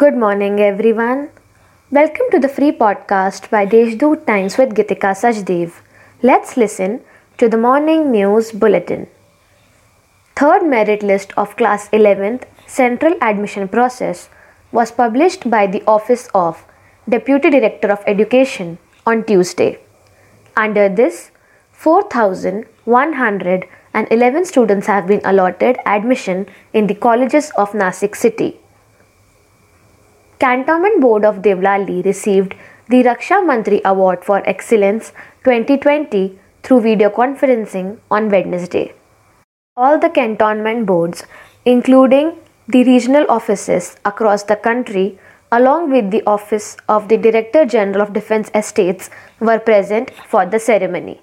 Good morning, everyone. Welcome to the free podcast by Deshdoot Times with Gitika Sajdev. Let's listen to the morning news bulletin. Third merit list of class 11th central admission process was published by the Office of Deputy Director of Education on Tuesday. Under this, 4,111 students have been allotted admission in the colleges of Nasik city. Cantonment Board of Devlali received the Raksha Mantri Award for Excellence 2020 through video conferencing on Wednesday. All the cantonment boards, including the regional offices across the country, along with the office of the Director General of Defence Estates, were present for the ceremony.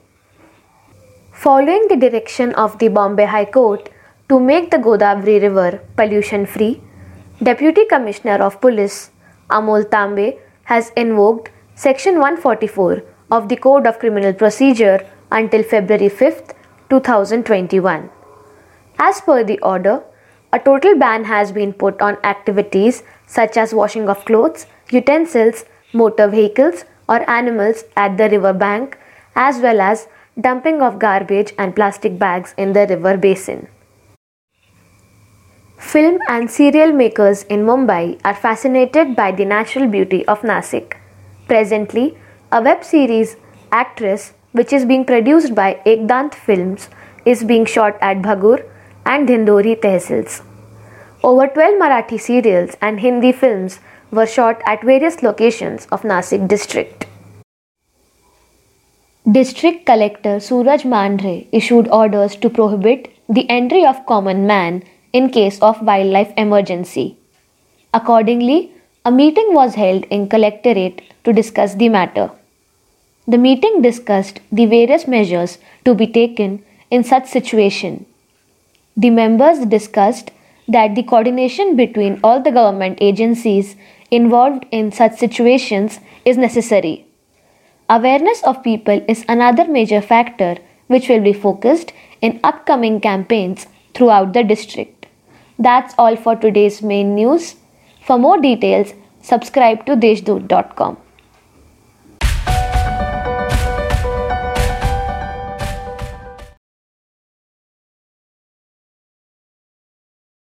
Following the direction of the Bombay High Court to make the Godavari River pollution free, Deputy Commissioner of Police Amol Tambe has invoked Section 144 of the Code of Criminal Procedure until February 5, 2021. As per the order, a total ban has been put on activities such as washing of clothes, utensils, motor vehicles, or animals at the river bank, as well as dumping of garbage and plastic bags in the river basin. Film and serial makers in Mumbai are fascinated by the natural beauty of Nasik. Presently, a web series, Actress, which is being produced by Ekdant Films, is being shot at Bhagur and Dhindori tehsils. Over 12 Marathi serials and Hindi films were shot at various locations of Nasik district. District Collector Suraj Mandhare issued orders to prohibit the entry of common man in case of wildlife emergency. Accordingly, a meeting was held in Collectorate to discuss the matter. The meeting discussed the various measures to be taken in such situation. The members discussed that the coordination between all the government agencies involved in such situations is necessary. Awareness of people is another major factor which will be focused in upcoming campaigns throughout the district. That's all for today's main news. For more details, subscribe to deshdoot.com.